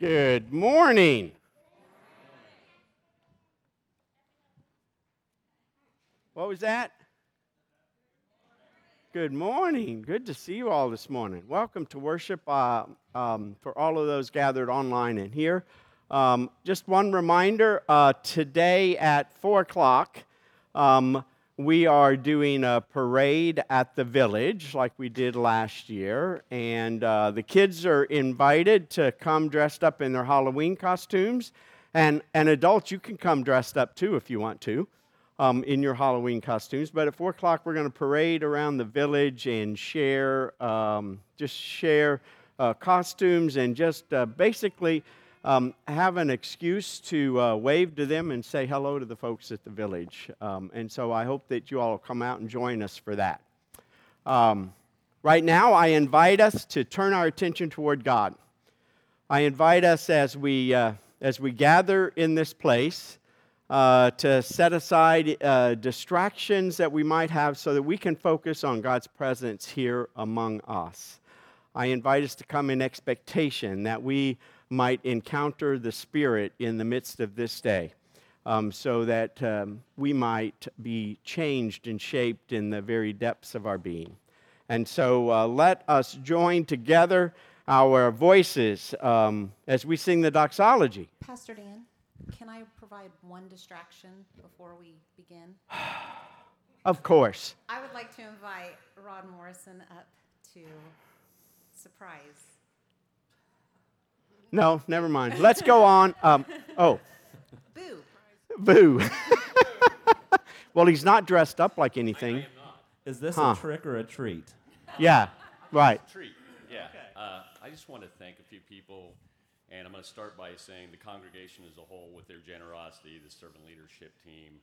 Good morning. What was that? Good morning. Good to see you all this morning. Welcome to worship uh, um, for all of those gathered online and here. Um, just one reminder uh, today at 4 o'clock, um, we are doing a parade at the village like we did last year. And uh, the kids are invited to come dressed up in their Halloween costumes. And, and adults, you can come dressed up too if you want to. Um, in your Halloween costumes. But at four o'clock, we're going to parade around the village and share, um, just share uh, costumes and just uh, basically um, have an excuse to uh, wave to them and say hello to the folks at the village. Um, and so I hope that you all come out and join us for that. Um, right now, I invite us to turn our attention toward God. I invite us as we, uh, as we gather in this place uh, to set aside uh, distractions that we might have so that we can focus on God's presence here among us. I invite us to come in expectation that we might encounter the Spirit in the midst of this day. Um, so that um, we might be changed and shaped in the very depths of our being. And so uh, let us join together our voices um, as we sing the doxology. Pastor Dan, can I provide one distraction before we begin? of course. I would like to invite Rod Morrison up to surprise no, never mind. Let's go on. Um, oh. Boo. Boo. well, he's not dressed up like anything. Is this huh. a trick or a treat? Yeah, right. treat. Yeah. Okay. Uh, I just want to thank a few people, and I'm going to start by saying the congregation as a whole, with their generosity, the servant leadership team,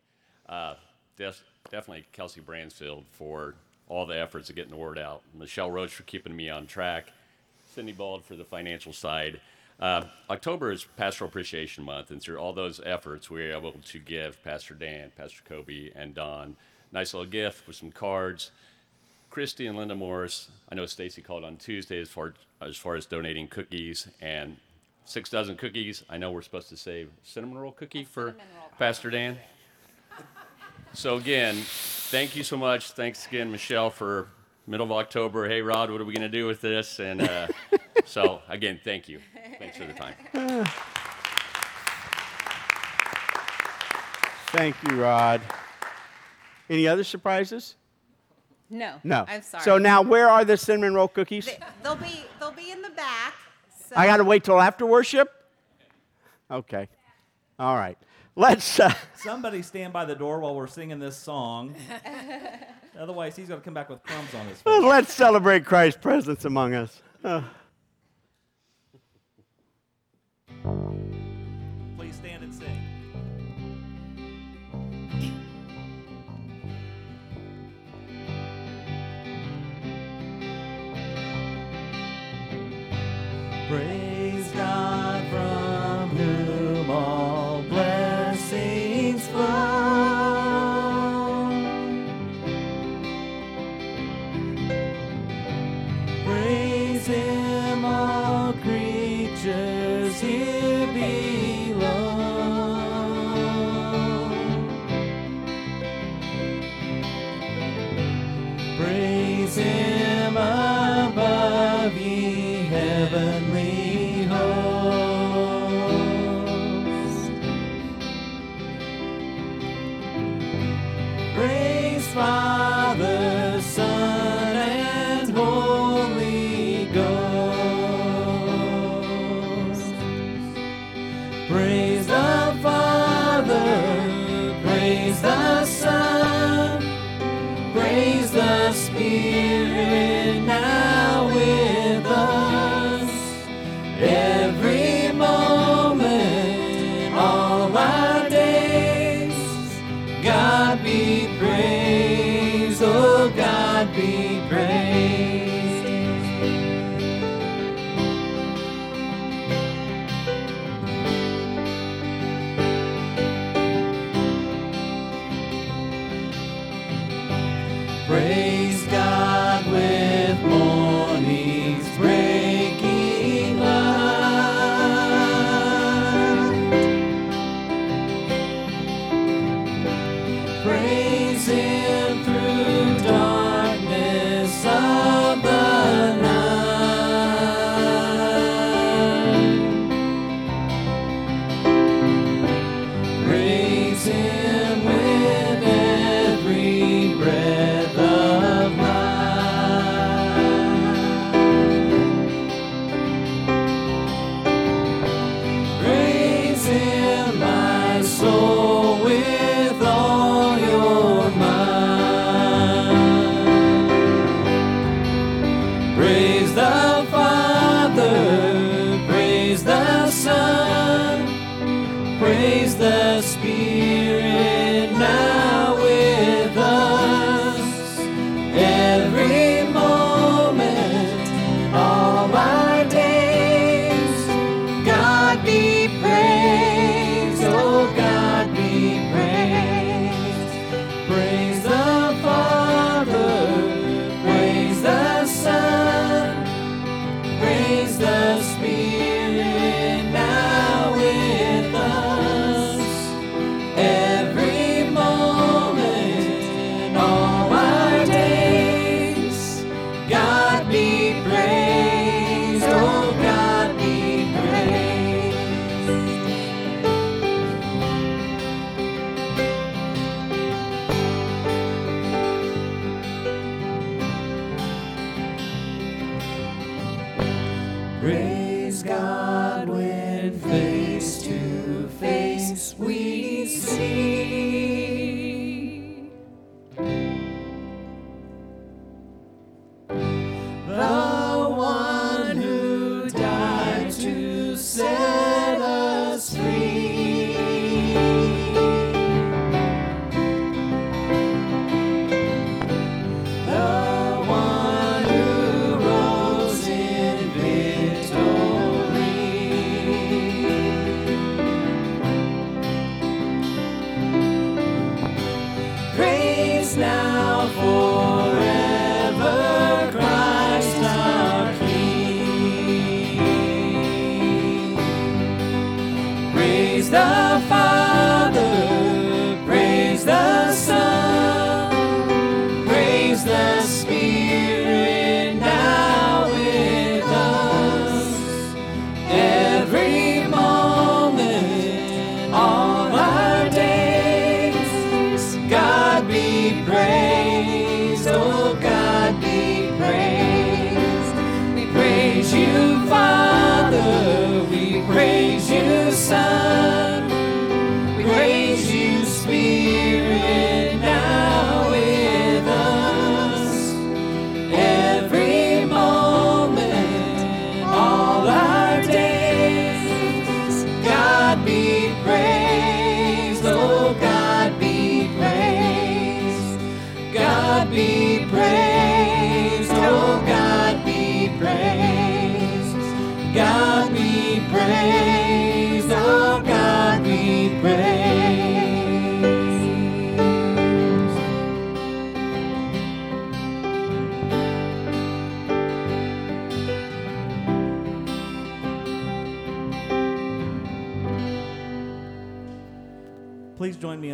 uh, def- definitely Kelsey Bransfield for all the efforts of getting the word out, Michelle Roach for keeping me on track, Cindy Bald for the financial side. Uh, October is Pastoral Appreciation Month, and through all those efforts, we were able to give Pastor Dan, Pastor Kobe, and Don nice little gift with some cards. Christy and Linda Morris, I know Stacy called on Tuesday as far as far as donating cookies and six dozen cookies. I know we're supposed to save cinnamon roll cookie for roll. Pastor Dan. so again, thank you so much. Thanks again, Michelle, for middle of October. Hey, Rod, what are we going to do with this? And uh, so again, thank you. Thanks for the time. Thank you, Rod. Any other surprises? No. No. I'm sorry. So now, where are the cinnamon roll cookies? They, will be they'll be in the back. So. I got to wait till after worship. Okay. All right. Let's. Uh, Somebody stand by the door while we're singing this song. Otherwise, he's going to come back with crumbs on his face. Let's celebrate Christ's presence among us. Uh. Please stand and sing.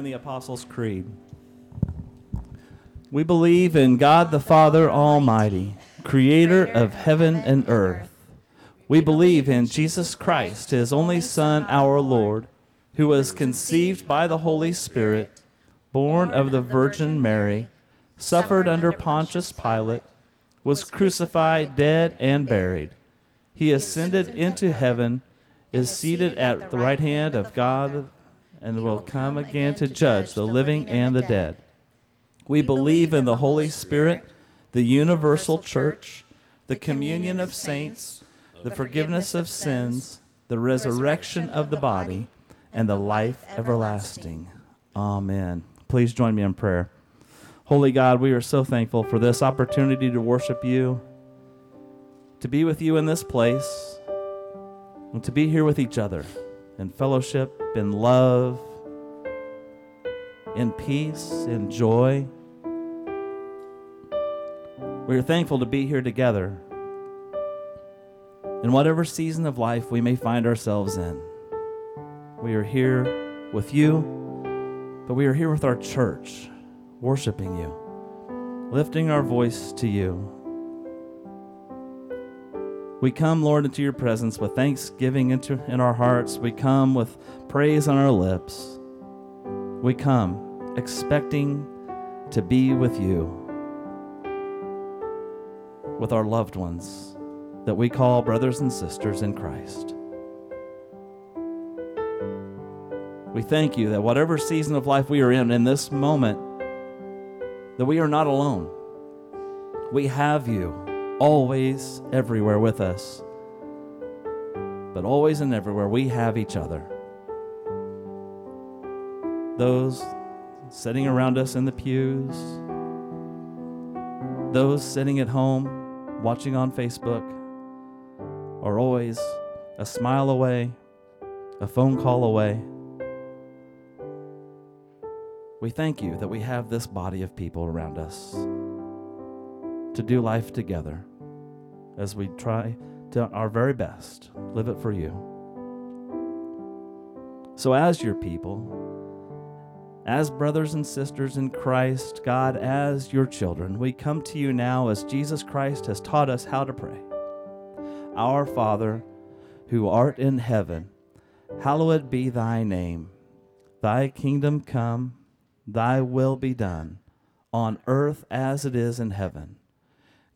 In the Apostles' Creed. We believe in God the Father Almighty, creator of heaven and earth. We believe in Jesus Christ, his only Son, our Lord, who was conceived by the Holy Spirit, born of the Virgin Mary, suffered under Pontius Pilate, was crucified, dead, and buried. He ascended into heaven, is seated at the right hand of God, and will come again to judge the living and the dead. We believe in the Holy Spirit, the universal church, the communion of saints, the forgiveness of sins, the resurrection of the body, and the life everlasting. Amen. Please join me in prayer. Holy God, we are so thankful for this opportunity to worship you, to be with you in this place, and to be here with each other in fellowship, in love, in peace, in joy. We are thankful to be here together in whatever season of life we may find ourselves in. We are here with you, but we are here with our church, worshiping you, lifting our voice to you. We come, Lord, into your presence with thanksgiving into, in our hearts. We come with praise on our lips. We come expecting to be with you, with our loved ones that we call brothers and sisters in Christ. We thank you that whatever season of life we are in, in this moment, that we are not alone. We have you always, everywhere with us. But always and everywhere, we have each other. Those sitting around us in the pews, those sitting at home watching on Facebook, are always a smile away, a phone call away. We thank you that we have this body of people around us to do life together as we try to our very best live it for you. So, as your people, as brothers and sisters in Christ, God, as your children, we come to you now as Jesus Christ has taught us how to pray. Our Father, who art in heaven, hallowed be thy name. Thy kingdom come, thy will be done, on earth as it is in heaven.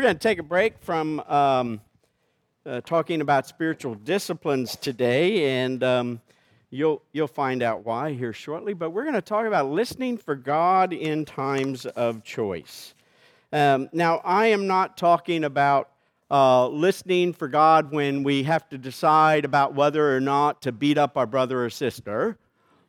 We're going to take a break from um, uh, talking about spiritual disciplines today, and um, you'll, you'll find out why here shortly. But we're going to talk about listening for God in times of choice. Um, now, I am not talking about uh, listening for God when we have to decide about whether or not to beat up our brother or sister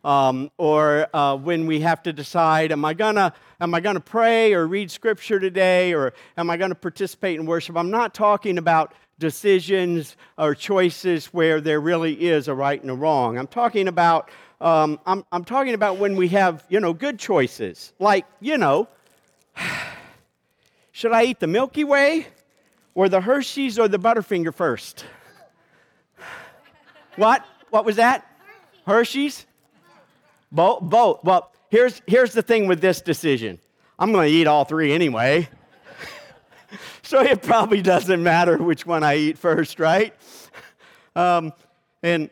um, or uh, when we have to decide am I gonna am I gonna pray or read scripture today or am I gonna participate in worship? I'm not talking about decisions or choices where there really is a right and a wrong. I'm talking about um, I'm, I'm talking about when we have you know good choices like you know should I eat the Milky Way or the Hershey's or the Butterfinger first? What? What was that? Hershey's? Both. Well, here's, here's the thing with this decision I'm going to eat all three anyway. so it probably doesn't matter which one I eat first, right? Um, and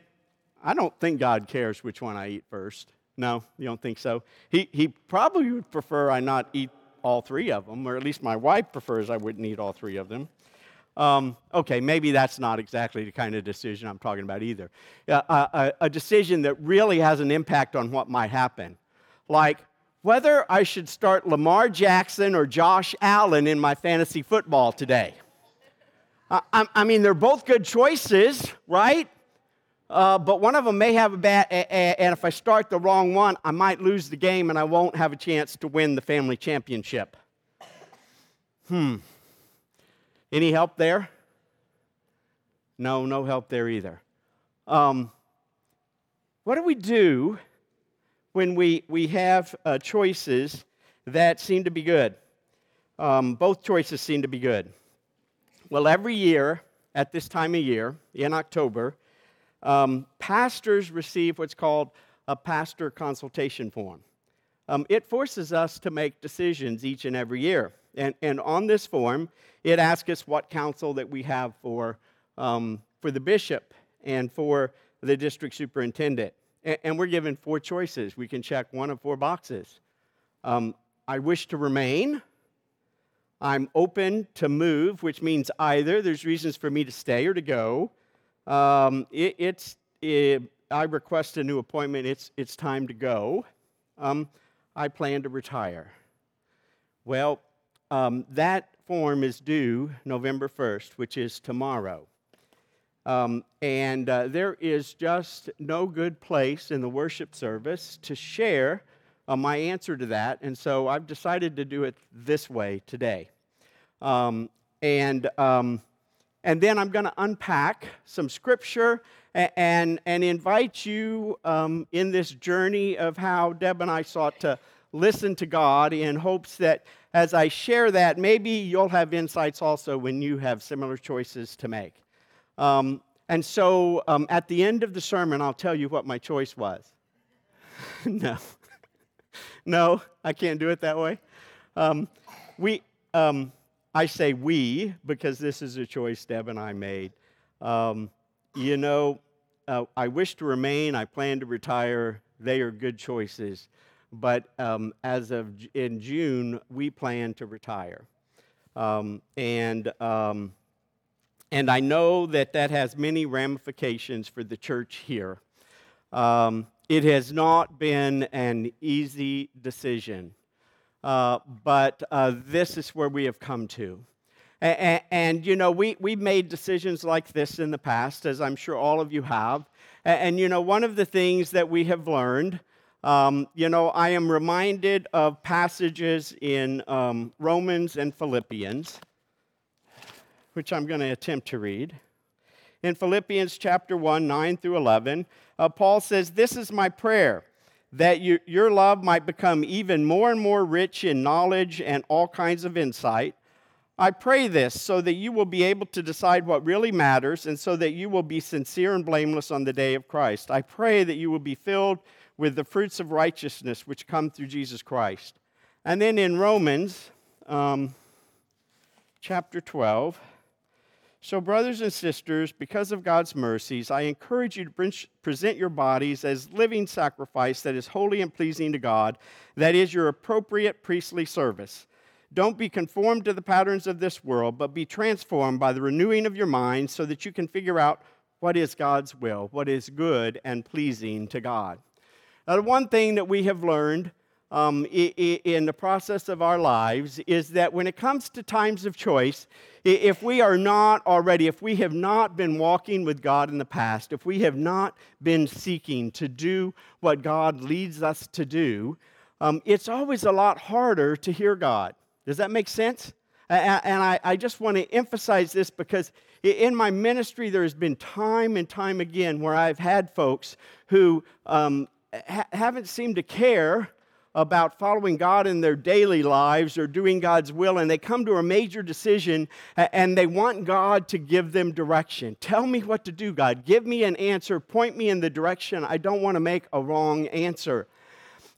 I don't think God cares which one I eat first. No, you don't think so? He, he probably would prefer I not eat all three of them, or at least my wife prefers I wouldn't eat all three of them. Um, okay, maybe that's not exactly the kind of decision I'm talking about either. Uh, a, a decision that really has an impact on what might happen. Like whether I should start Lamar Jackson or Josh Allen in my fantasy football today. I, I mean, they're both good choices, right? Uh, but one of them may have a bad, and if I start the wrong one, I might lose the game and I won't have a chance to win the family championship. Hmm. Any help there? No, no help there either. Um, what do we do when we, we have uh, choices that seem to be good? Um, both choices seem to be good. Well, every year at this time of year, in October, um, pastors receive what's called a pastor consultation form. Um, it forces us to make decisions each and every year. And, and on this form, it asks us what counsel that we have for, um, for the bishop and for the district superintendent. And, and, we're given four choices. We can check one of four boxes. Um, I wish to remain. I'm open to move, which means either there's reasons for me to stay or to go. Um, it, it's, it, I request a new appointment. It's, it's time to go. Um, I plan to retire. Well, um, that form is due November 1st, which is tomorrow. Um, and uh, there is just no good place in the worship service to share uh, my answer to that. And so I've decided to do it this way today. Um, and, um, and then I'm going to unpack some scripture and, and, and invite you um, in this journey of how Deb and I sought to listen to God in hopes that as I share that, maybe you'll have insights also when you have similar choices to make. Um, and so um, at the end of the sermon, I'll tell you what my choice was. no. no, I can't do it that way. Um, we, um, I say we because this is a choice Deb and I made. Um, you know, uh, I wish to remain, I plan to retire. They are good choices but um, as of in June, we plan to retire. Um, and, um, and I know that that has many ramifications for the church here. Um, it has not been an easy decision, uh, but uh, this is where we have come to. And, and, you know, we, we've made decisions like this in the past, as I'm sure all of you have. And, and, you know, one of the things that we have learned um, you know, I am reminded of passages in um, Romans and Philippians, which I'm going to attempt to read. In Philippians chapter 1, 9 through 11, uh, Paul says, This is my prayer, that you, your love might become even more and more rich in knowledge and all kinds of insight. I pray this so that you will be able to decide what really matters and so that you will be sincere and blameless on the day of Christ. I pray that you will be filled with the fruits of righteousness which come through Jesus Christ. And then in Romans um, chapter 12, So, brothers and sisters, because of God's mercies, I encourage you to present your bodies as living sacrifice that is holy and pleasing to God, that is your appropriate priestly service. Don't be conformed to the patterns of this world, but be transformed by the renewing of your mind so that you can figure out what is God's will, what is good and pleasing to God. Now, the one thing that we have learned um, in the process of our lives is that when it comes to times of choice, if we are not already, if we have not been walking with God in the past, if we have not been seeking to do what God leads us to do, um, it's always a lot harder to hear God. Does that make sense? And I, I just want to emphasize this because in my ministry, there has been time and time again where I've had folks who um, ha- haven't seemed to care about following God in their daily lives or doing God's will, and they come to a major decision and they want God to give them direction. Tell me what to do, God. Give me an answer. Point me in the direction. I don't want to make a wrong answer.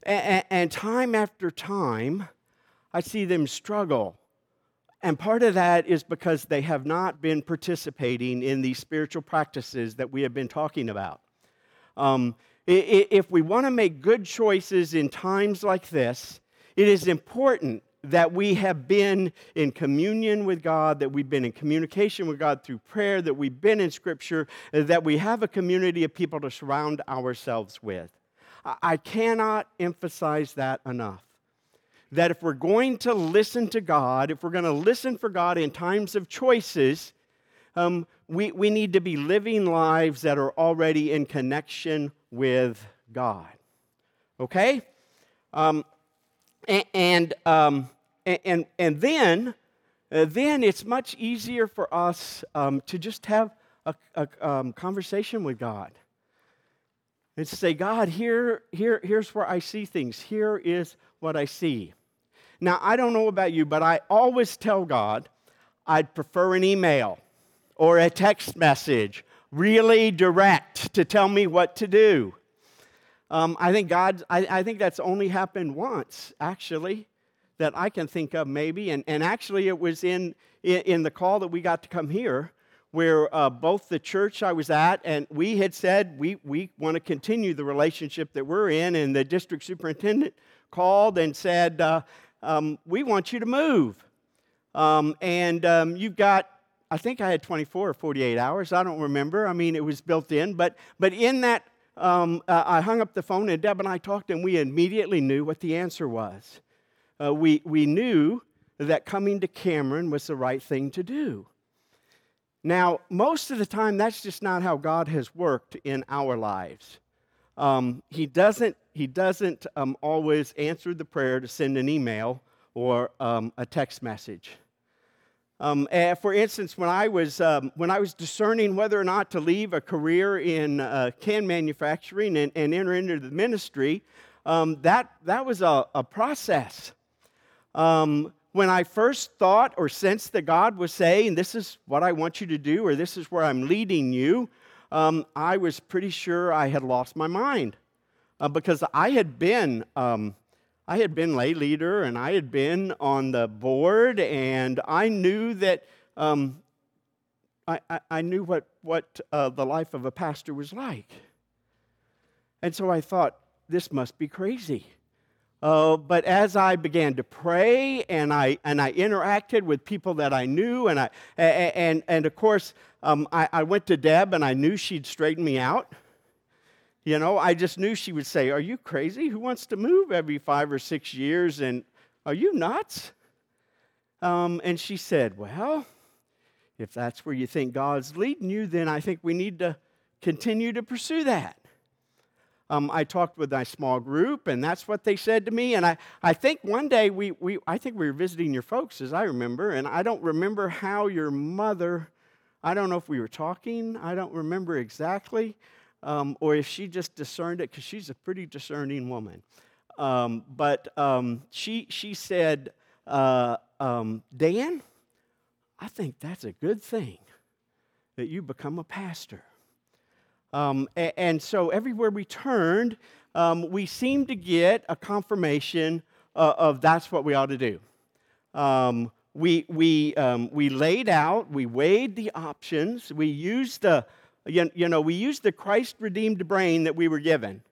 And, time after time, I see them struggle. And part of that is because they have not been participating in these spiritual practices that we have been talking about. Um, if we want to make good choices in times like this, it is important that we have been in communion with God, that we've been in communication with God through prayer, that we've been in Scripture, that we have a community of people to surround ourselves with. I cannot emphasize that enough. That if we're going to listen to God, if we're going to listen for God in times of choices, um, we, we need to be living lives that are already in connection with God. Okay? Um, and, um, and, and then, uh, then it's much easier for us um, to just have a, a um, conversation with God and say, God, here, here, here's where I see things. Here is what I see. Now, I don't know about you, but I always tell God I'd prefer an email or a text message, really direct to tell me what to do. Um, I think God, I, I, think that's only happened once, actually, that I can think of maybe. And, and actually, it was in, in, the call that we got to come here where uh, both the church I was at and we had said we, we want to continue the relationship that we're in, and the district superintendent called and said, uh, um, We want you to move. Um, and um, you've got I think I had 24 or 48 hours. I don't remember. I mean, it was built in. But, but in that, um, uh, I hung up the phone and Deb and I talked, and we immediately knew what the answer was. Uh, we, we knew that coming to Cameron was the right thing to do. Now, most of the time, that's just not how God has worked in our lives. Um, he doesn't, he doesn't um, always answer the prayer to send an email or um, a text message. Um, eh, for instance, when I, was, um, when I was discerning whether or not to leave a career in uh, can manufacturing and, and, enter into the ministry, um, that, that was a, a process. Um, when I first thought or sensed that God was saying, This is what I want you to do, or this is where I'm leading you, um, I was pretty sure I had lost my mind. Uh, because I had been um, I had been lay leader and I had been on the board, and I knew that um, I, I, I, knew what, what uh, the life of a pastor was like. And so I thought, this must be crazy. Uh, but as I began to pray and I, and I interacted with people that I knew, and, I, and, and of course, um, I, I went to Deb and I knew she'd straighten me out. You know, I just knew she would say, Are you crazy? Who wants to move every five or six years? And are you nuts? Um, and she said, Well, if that's where you think God's leading you, then I think we need to continue to pursue that. Um, I talked with my small group, and that's what they said to me. And I, I think one day we, we, I think we were visiting your folks, as I remember, and I don't remember how your mother, I don't know if we were talking, I don't remember exactly um, or if she just discerned it, because she's a pretty discerning woman. Um, but um, she, she said, uh, um, Dan, I think that's a good thing that you become a pastor. Um, and, and, so everywhere we turned, um, we seemed to get a confirmation uh, of that's what we ought to do. we, we, um, we laid out, we weighed the options, we used the, you, you know, we use the Christ redeemed brain that we were given.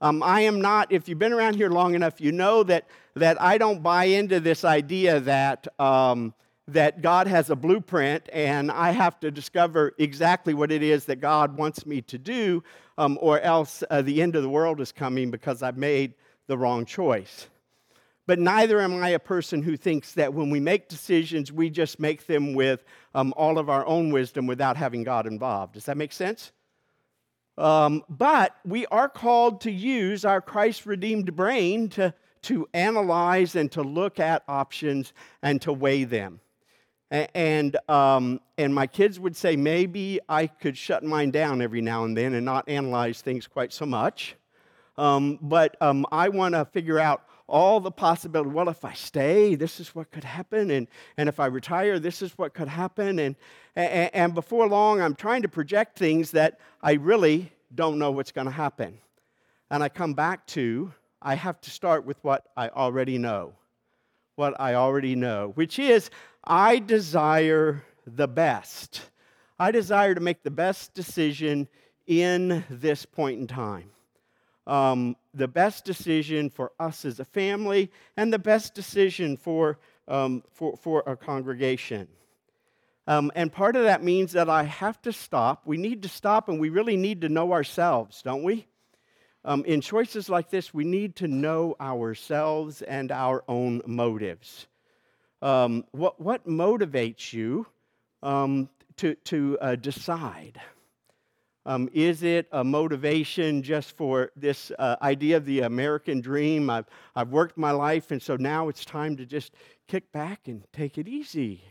Um, I am not, if you've been around here long enough, you know that, that I don't buy into this idea that, um, that God has a blueprint and I have to discover exactly what it is that God wants me to do, um, or else uh, the end of the world is coming because I've made the wrong choice. But neither am I a person who thinks that when we make decisions, we just make them with um, all of our own wisdom without having God involved. Does that make sense? Um, but we are called to use our Christ redeemed brain to, to analyze and to look at options and to weigh them. And, um, and my kids would say maybe I could shut mine down every now and then and not analyze things quite so much. Um, but um, I want to figure out all the possibility. Well, if I stay, this is what could happen. And, and if I retire, this is what could happen. And, and, and before long, I'm trying to project things that I really don't know what's going to happen. And I come back to I have to start with what I already know. What I already know, which is I desire the best. I desire to make the best decision in this point in time um, the best decision for us as a family and the best decision for, um, for, for a congregation. Um, and part of that means that I have to stop. We need to stop and we really need to know ourselves, don't we? Um, in choices like this, we need to know ourselves and our own motives. Um, what, what motivates you um, to, to uh, decide? Um, is it a motivation just for this uh, idea of the American dream? I've, I've worked my life, and so now it's time to just kick back and take it easy.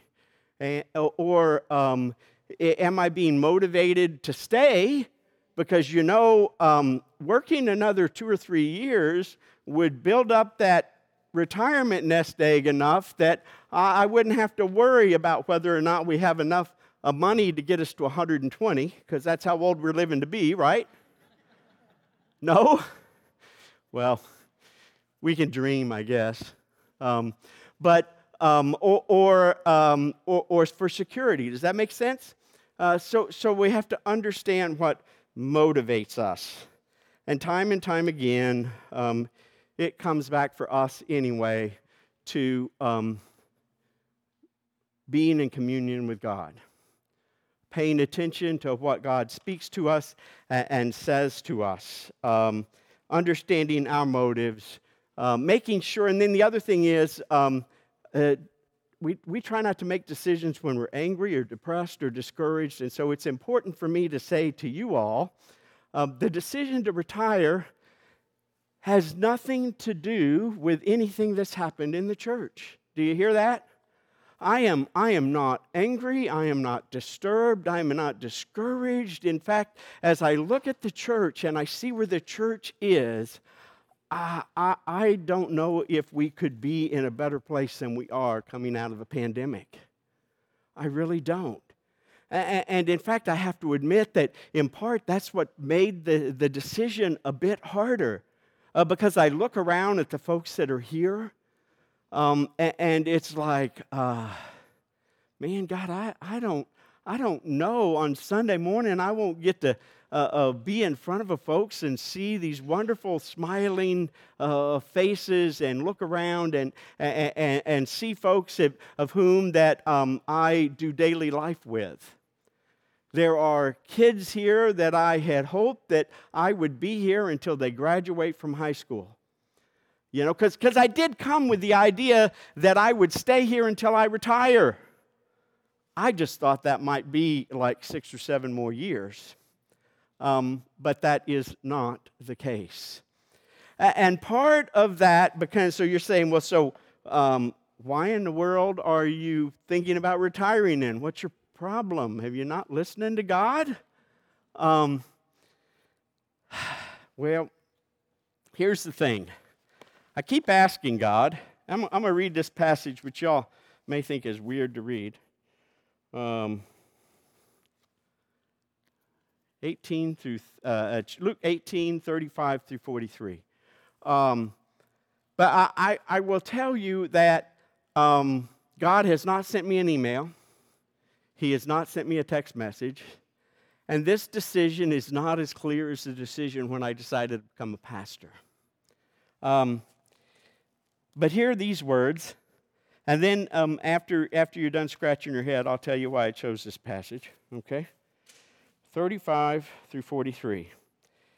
And, or um, am I being motivated to stay? Because you know, um, working another two or three years would build up that retirement nest egg enough that I wouldn't have to worry about whether or not we have enough of money to get us to 120, because that's how old we're living to be, right? No? Well, we can dream, I guess. Um, but, um, or, or, um, or, or, for security. Does that make sense? Uh, so, so we have to understand what motivates us. And time and time again, um, it comes back for us anyway to um, being in communion with God paying attention to what God speaks to us and, says to us, um, understanding our motives, uh, making sure. And then the other thing is, um, uh, we, we try not to make decisions when we're angry or depressed or discouraged. And so it's important for me to say to you all uh, the decision to retire has nothing to do with anything that's happened in the church. Do you hear that? I am, I am not angry. I am not disturbed. I am not discouraged. In fact, as I look at the church and I see where the church is, I, I, I don't know if we could be in a better place than we are coming out of a pandemic. I really don't. And in fact, I have to admit that in part that's what made the, the decision a bit harder. Uh, because I look around at the folks that are here um, and, and, it's like, uh, man, God, I, I, don't, I don't know. On Sunday morning, I won't get to uh, uh, be in front of a folks and see these wonderful smiling uh, faces and look around and, and, and see folks of, of whom that um, I do daily life with. There are kids here that I had hoped that I would be here until they graduate from high school. You know, because I did come with the idea that I would stay here until I retire. I just thought that might be like six or seven more years. Um, but that is not the case. And part of that, because so you're saying, well, so um, why in the world are you thinking about retiring then? What's your problem? Have you not listening to God? Um, well, here's the thing. I keep asking God. I'm, I'm going to read this passage, which y'all may think is weird to read. Um, 18 through uh, Luke 18, 35 through 43. Um, but I, I, I, will tell you that um, God has not sent me an email, He has not sent me a text message, and this decision is not as clear as the decision when I decided to become a pastor. Um, but hear these words, and then um, after, after you're done scratching your head, I'll tell you why I chose this passage, okay? 35 through 43.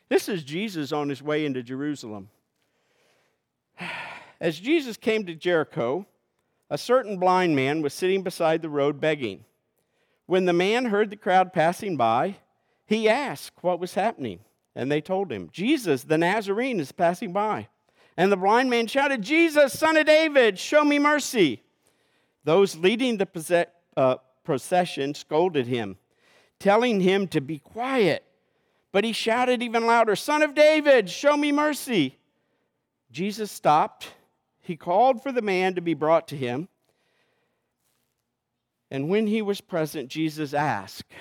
This is Jesus on his way into Jerusalem. As Jesus came to Jericho, a certain blind man was sitting beside the road begging. When the man heard the crowd passing by, he asked what was happening. And they told him, Jesus, the Nazarene, is passing by. And the blind man shouted, Jesus, son of David, show me mercy. Those leading the uh, procession scolded him, telling him to be quiet. But he shouted even louder, Son of David, show me mercy. Jesus stopped. He called for the man to be brought to him. And when he was present, Jesus asked,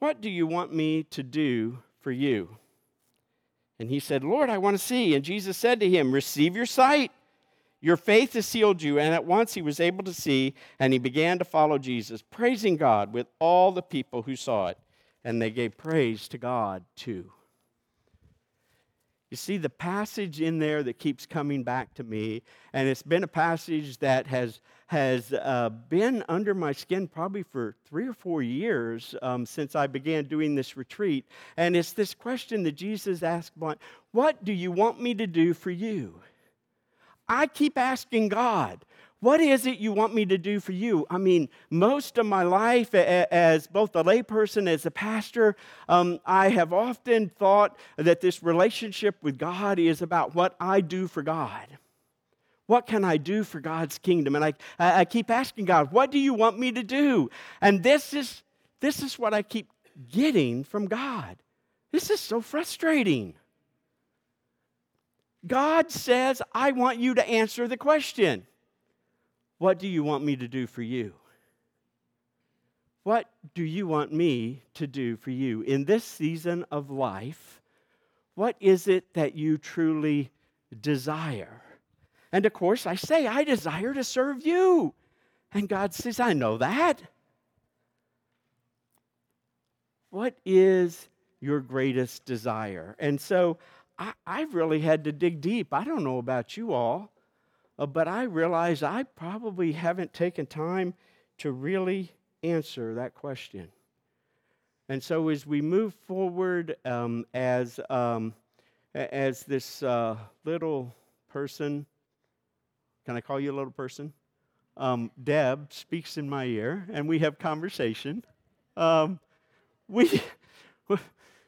What do you want me to do for you? And he said, Lord, I want to see. And Jesus said to him, Receive your sight. Your faith has healed you. And at once he was able to see, and he began to follow Jesus, praising God with all the people who saw it. And they gave praise to God too. You see, the passage in there that keeps coming back to me, and it's been a passage that has, has uh, been under my skin probably for three or four years um, since I began doing this retreat. And it's this question that Jesus asked What do you want me to do for you? I keep asking God, what is it you want me to do for you? I mean, most of my life, as both a layperson, as a pastor, um, I have often thought that this relationship with God is about what I do for God. What can I do for God's kingdom? And I, I keep asking God, what do you want me to do? And this is, this is what I keep getting from God. This is so frustrating. God says, I want you to answer the question. What do you want me to do for you? What do you want me to do for you? In this season of life, what is it that you truly desire? And of course, I say, I desire to serve you. And God says, I know that. What is your greatest desire? And so I, have really had to dig deep. I don't know about you all, uh, but I realize I probably haven't taken time to really answer that question. And so, as we move forward um, as, um, as this uh, little person, can I call you a little person? Um, Deb speaks in my ear, and we have conversation. Um, we,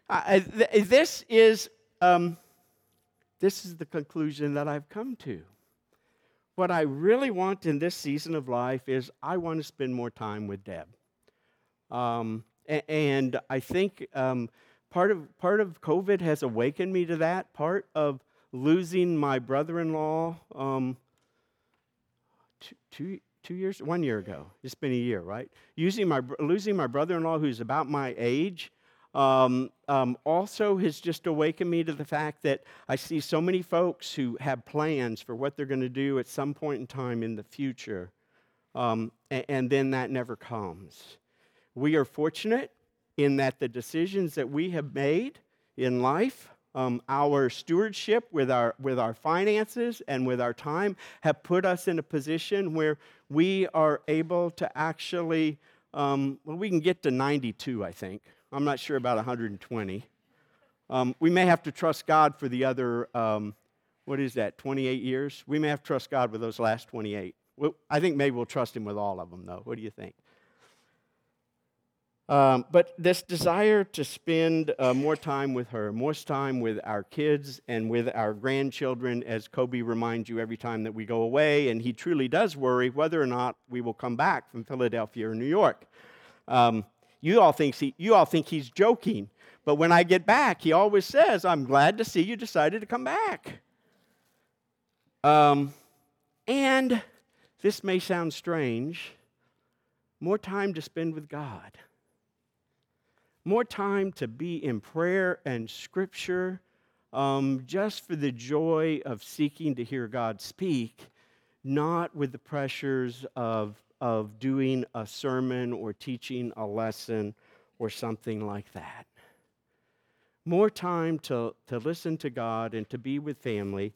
I, th- this is um, this is the conclusion that I've come to what I really want in this season of life is I want to spend more time with Deb. Um, and I think um, part of part of COVID has awakened me to that. Part of losing my brother-in-law um, two, two, two years, one year ago. It's been a year, right? Using my losing my brother-in-law, who's about my age, um, um, also has just awakened me to the fact that I see so many folks who have plans for what they're going to do at some point in time in the future, um, and, and then that never comes. We are fortunate in that the decisions that we have made in life, um, our stewardship with our, with our finances and with our time, have put us in a position where we are able to actually, um, well, we can get to 92, I think. I'm not sure about 120. Um, we may have to trust God for the other, um, what is that, 28 years? We may have to trust God with those last 28. Well, I think maybe we'll trust Him with all of them, though. What do you think? Um, but this desire to spend uh, more time with her, more time with our kids and with our grandchildren, as Kobe reminds you every time that we go away, and he truly does worry whether or not we will come back from Philadelphia or New York. Um, you all think, he, you all think he's joking. But when I get back, he always says, I'm glad to see you decided to come back. Um, and this may sound strange more time to spend with God, more time to be in prayer and scripture, um, just for the joy of seeking to hear God speak, not with the pressures of, of doing a sermon or teaching a lesson or something like that. More time to, to listen to God and to be with family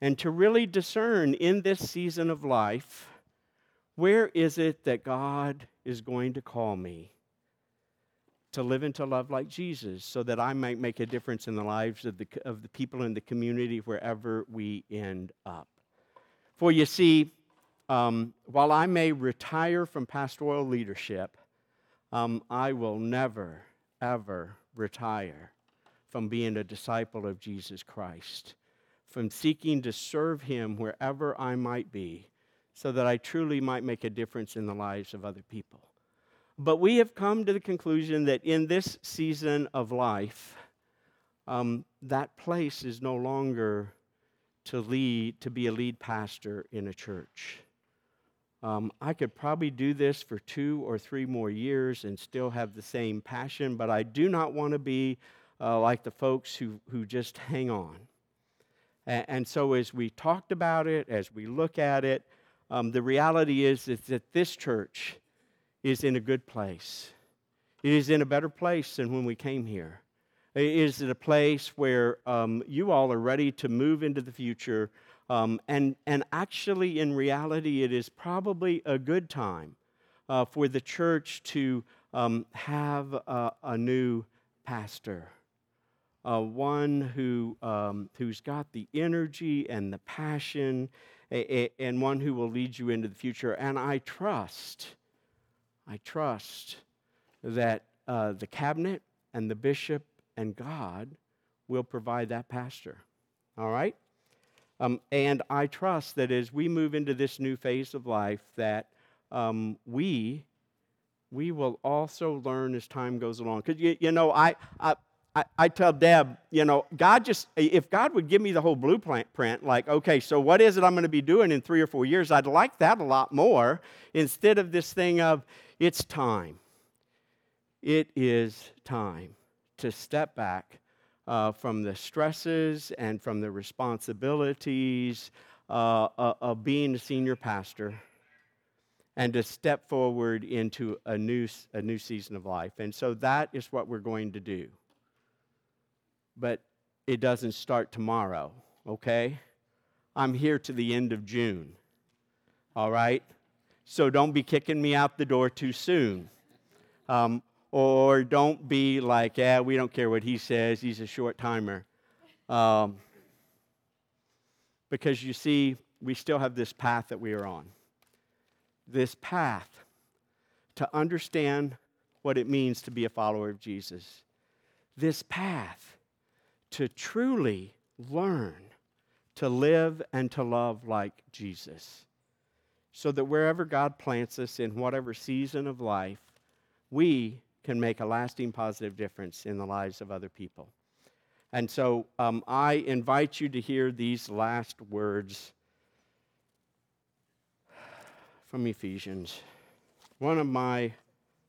and to really discern in this season of life where is it that God is going to call me to live and to love like Jesus so that I might make a difference in the lives of the, of the people in the community wherever we end up. For you see, um, while I may retire from pastoral leadership, um, I will never, ever retire from being a disciple of Jesus Christ, from seeking to serve Him wherever I might be, so that I truly might make a difference in the lives of other people. But we have come to the conclusion that in this season of life, um, that place is no longer to lead, to be a lead pastor in a church. Um, I could probably do this for two or three more years and still have the same passion, but I do not want to be uh, like the folks who, who just hang on. And, and, so, as we talked about it, as we look at it, um, the reality is, is that this church is in a good place. It is in a better place than when we came here. It is a place where um, you all are ready to move into the future um, and, and actually, in reality, it is probably a good time uh, for the church to um, have a, a, new pastor, uh, one who, um, who's got the energy and the passion, a, a, and one who will lead you into the future. And I trust, I trust that uh, the cabinet and the bishop and God will provide that pastor. All right? Um, and I trust that as we move into this new phase of life, that um, we we will also learn as time goes along. Because you, you know, I, I I, tell Deb, you know, God just, if God would give me the whole blueprint, print, like, okay, so what is it I'm going to be doing in three or four years? I'd like that a lot more instead of this thing of, it's time. It is time to step back uh, from the stresses and from the responsibilities uh, uh, of being a senior pastor and to step forward into a new, a new season of life. And so that is what we're going to do. But it doesn't start tomorrow, okay? I'm here to the end of June, all right? So don't be kicking me out the door too soon. Um, or don't be like, yeah, we don't care what he says, he's a short timer. Um, because you see, we still have this path that we are on. This path to understand what it means to be a follower of Jesus. This path to truly learn to live and to love like Jesus. So that wherever God plants us in whatever season of life, we can make a lasting positive difference in the lives of other people. And so um, I invite you to hear these last words from Ephesians, one of my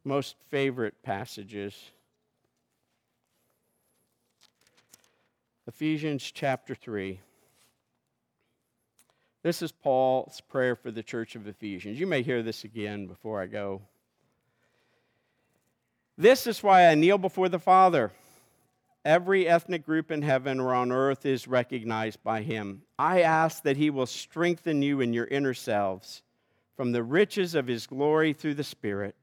most favorite passages. Ephesians chapter 3. This is Paul's prayer for the church of Ephesians. You may hear this again before I go. This is why I kneel before the Father. Every ethnic group in heaven or on earth is recognized by him. I ask that he will strengthen you in your inner selves from the riches of his glory through the Spirit.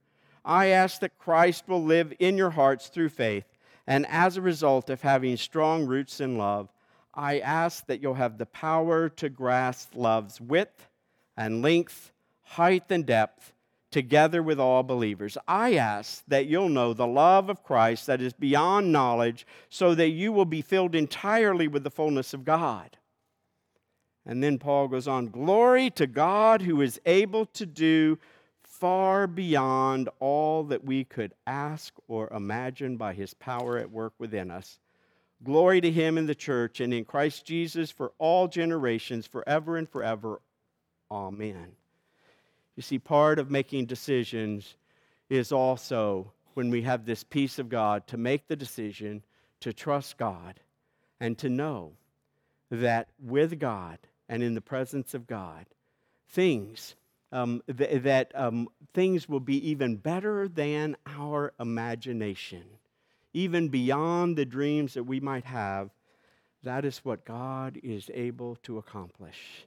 I ask that Christ will live in your hearts through faith, and as a result of having strong roots in love, I ask that you'll have the power to grasp love's width and length, height and depth together with all believers. I ask that you'll know the love of Christ that is beyond knowledge, so that you will be filled entirely with the fullness of God. And then Paul goes on Glory to God who is able to do far beyond all that we could ask or imagine by his power at work within us. Glory to him in the church and in Christ Jesus for all generations, forever and forever. Amen. You see, part of making decisions is also when we have this peace of God to make the decision to trust God and to know that with God and in the presence of God, things, um, th- that um, things will be even better than our imagination, even beyond the dreams that we might have. That is what God is able to accomplish.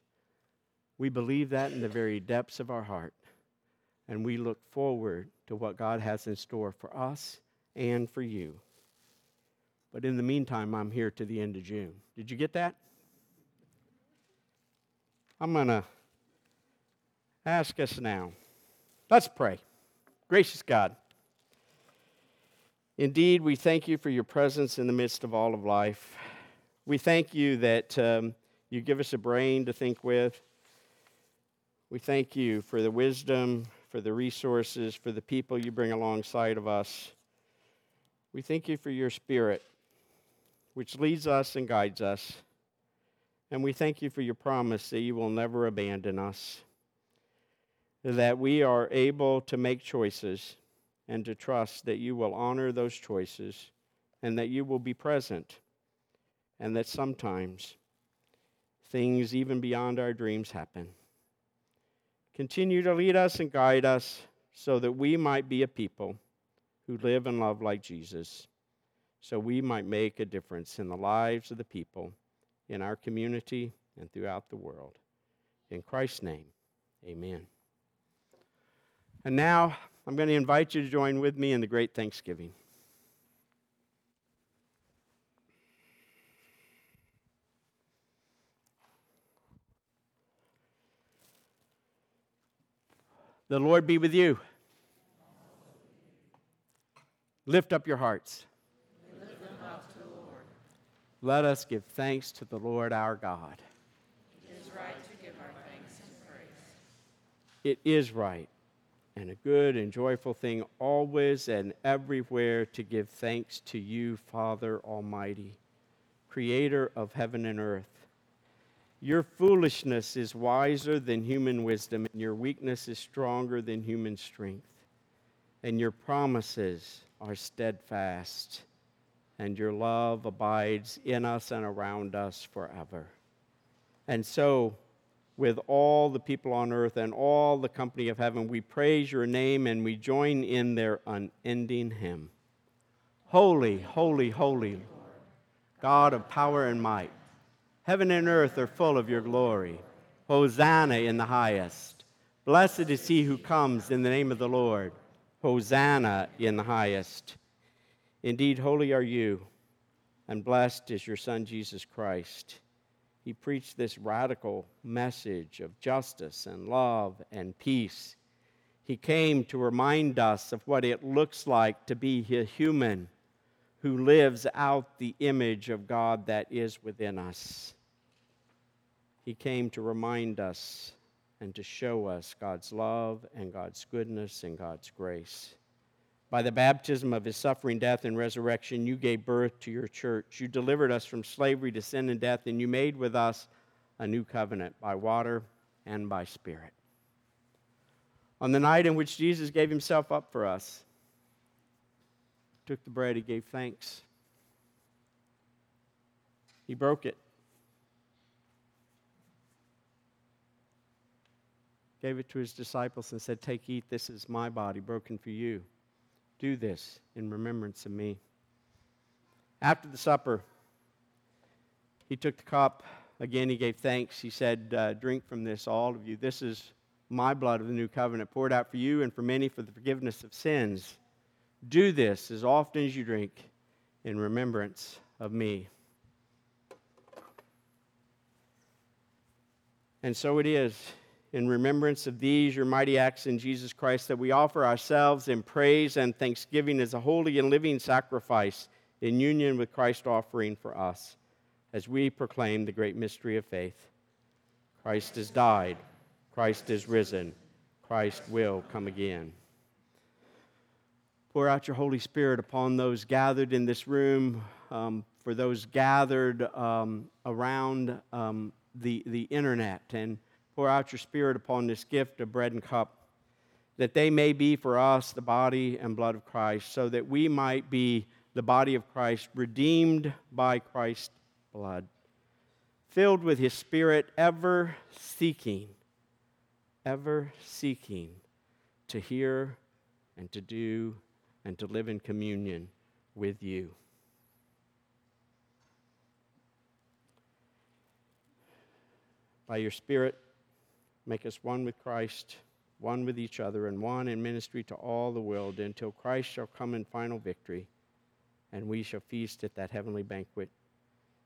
We believe that in the very depths of our heart, and we look forward to what God has in store for us and for you. But in the meantime, I'm here to the end of June. Did you get that? I'm going to ask us now. Let's pray. Gracious God, indeed, we thank you for your presence in the midst of all of life. We thank you that um, you give us a brain to think with. We thank you for the wisdom, for the resources, for the people you bring alongside of us. We thank you for your spirit, which leads us and guides us. And we thank you for your promise that you will never abandon us, that we are able to make choices and to trust that you will honor those choices and that you will be present, and that sometimes things even beyond our dreams happen. Continue to lead us and guide us so that we might be a people who live and love like Jesus, so we might make a difference in the lives of the people in our community and throughout the world. In Christ's name, amen. And now I'm going to invite you to join with me in the great Thanksgiving. The Lord be with you. Lift up your hearts. Let us give thanks to the Lord our God. It is right to give our thanks and praise. It is right and a good and joyful thing always and everywhere to give thanks to you, Father Almighty, creator of heaven and earth. Your foolishness is wiser than human wisdom, and your weakness is stronger than human strength. And your promises are steadfast, and your love abides in us and around us forever. And so, with all the people on earth and all the company of heaven, we praise your name and we join in their unending hymn. Holy, holy, holy, God of power and might, heaven and earth are full of your glory. Hosanna in the highest. Blessed is he who comes in the name of the Lord. Hosanna in the highest. Indeed, holy are you, and blessed is your Son, Jesus Christ. He preached this radical message of justice and love and peace. He came to remind us of what it looks like to be human who lives out the image of God that is within us. He came to remind us and to show us God's love and God's goodness and God's grace. By the baptism of his suffering, death, and resurrection, you gave birth to your church. You delivered us from slavery to sin and death, and you made with us a new covenant by water and by spirit. On the night in which Jesus gave himself up for us, took the bread, he gave thanks. He broke it. Gave it to his disciples and said, Take, eat, this is my body broken for you. Do this in remembrance of me. After the supper, he took the cup. Again, he gave thanks. He said, uh, Drink from this, all of you. This is my blood of the new covenant, poured out for you and for many for the forgiveness of sins. Do this as often as you drink in remembrance of me. And so it is in remembrance of these, your mighty acts in Jesus Christ, that we offer ourselves in praise and thanksgiving as a holy and living sacrifice in union with Christ's offering for us as we proclaim the great mystery of faith. Christ has died, Christ is risen, Christ will come again. Pour out your Holy Spirit upon those gathered in this room, um, for those gathered um, around um, the, the internet, and pour out your Spirit upon this gift of bread and cup, that they may be for us the body and blood of Christ, so that we might be the body of Christ, redeemed by Christ's blood, filled with His Spirit, ever seeking ever seeking to hear and to do and to live in communion with you. By your Spirit, make us one with Christ, one with each other, and one in ministry to all the world until Christ shall come in final victory and we shall feast at that heavenly banquet.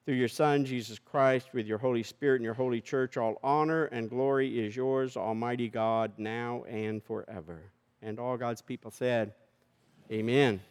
Through your Son, Jesus Christ, with your Holy Spirit and your holy church, all honor and glory is yours, Almighty God, now and forever. And all God's people said, Amen.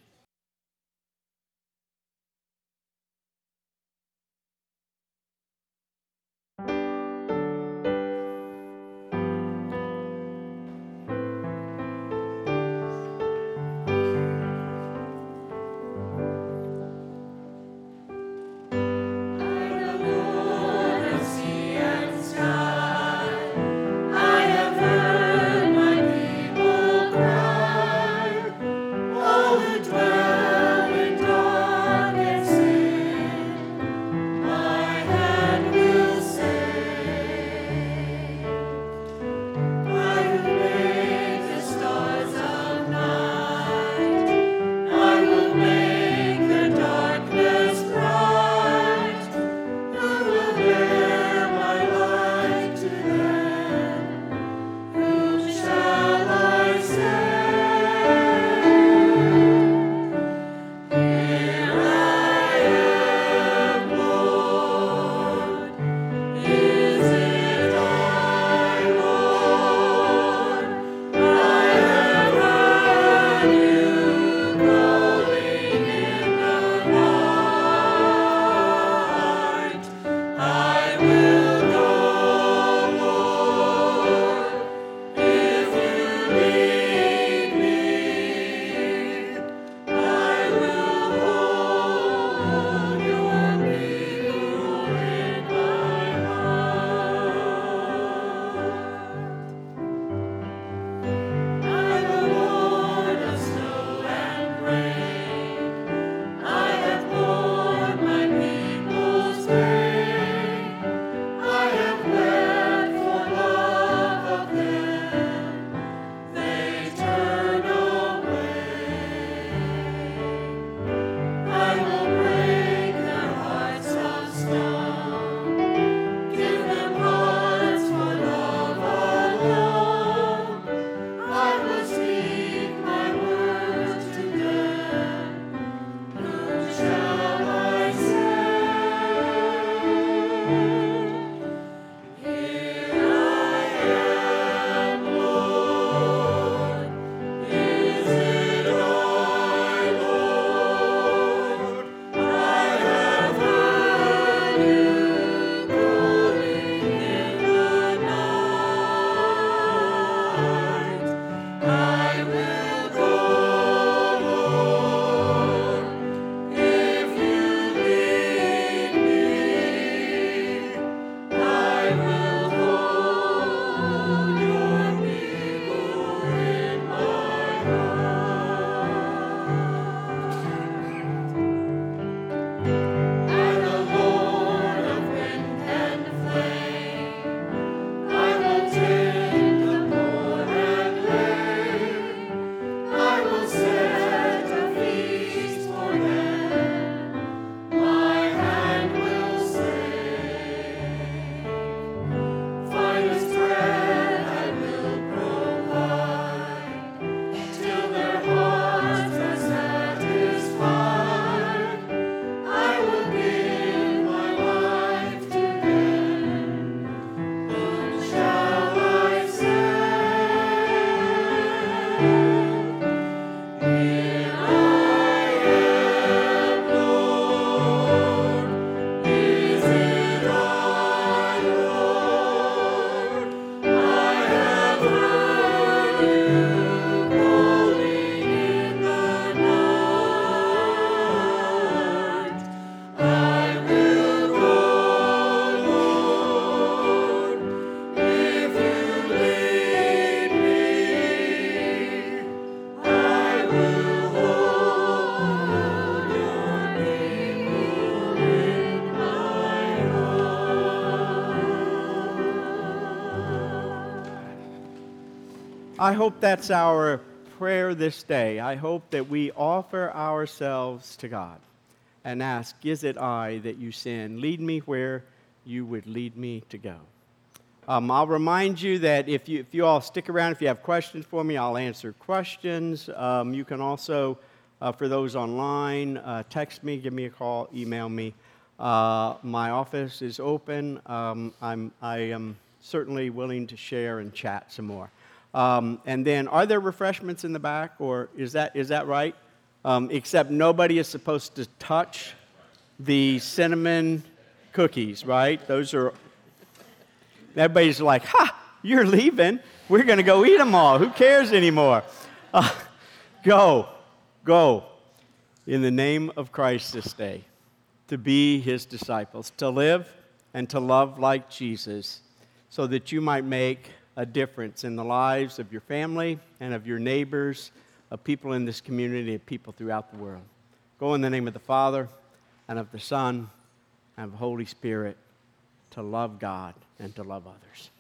I hope that's our prayer this day. I hope that we offer ourselves to God and ask, Is it I that you sin? Lead me where you would lead me to go. Um, I'll remind you that if you, if you all stick around, if you have questions for me, I'll answer questions. Um, you can also, uh, for those online, uh, text me, give me a call, email me. Uh, my office is open. Um, I'm, I am certainly willing to share and chat some more. Um, and then, are there refreshments in the back, or is that, is that right? Um, except nobody is supposed to touch the cinnamon cookies, right? Those are Everybody's like, ha, you're leaving. We're going to go eat them all. Who cares anymore? Uh, go, go in the name of Christ this day to be his disciples, to live and to love like Jesus, so that you might make a difference in the lives of your family and of your neighbors, of people in this community, of people throughout the world. Go in the name of the Father and of the Son and of the Holy Spirit to love God and to love others.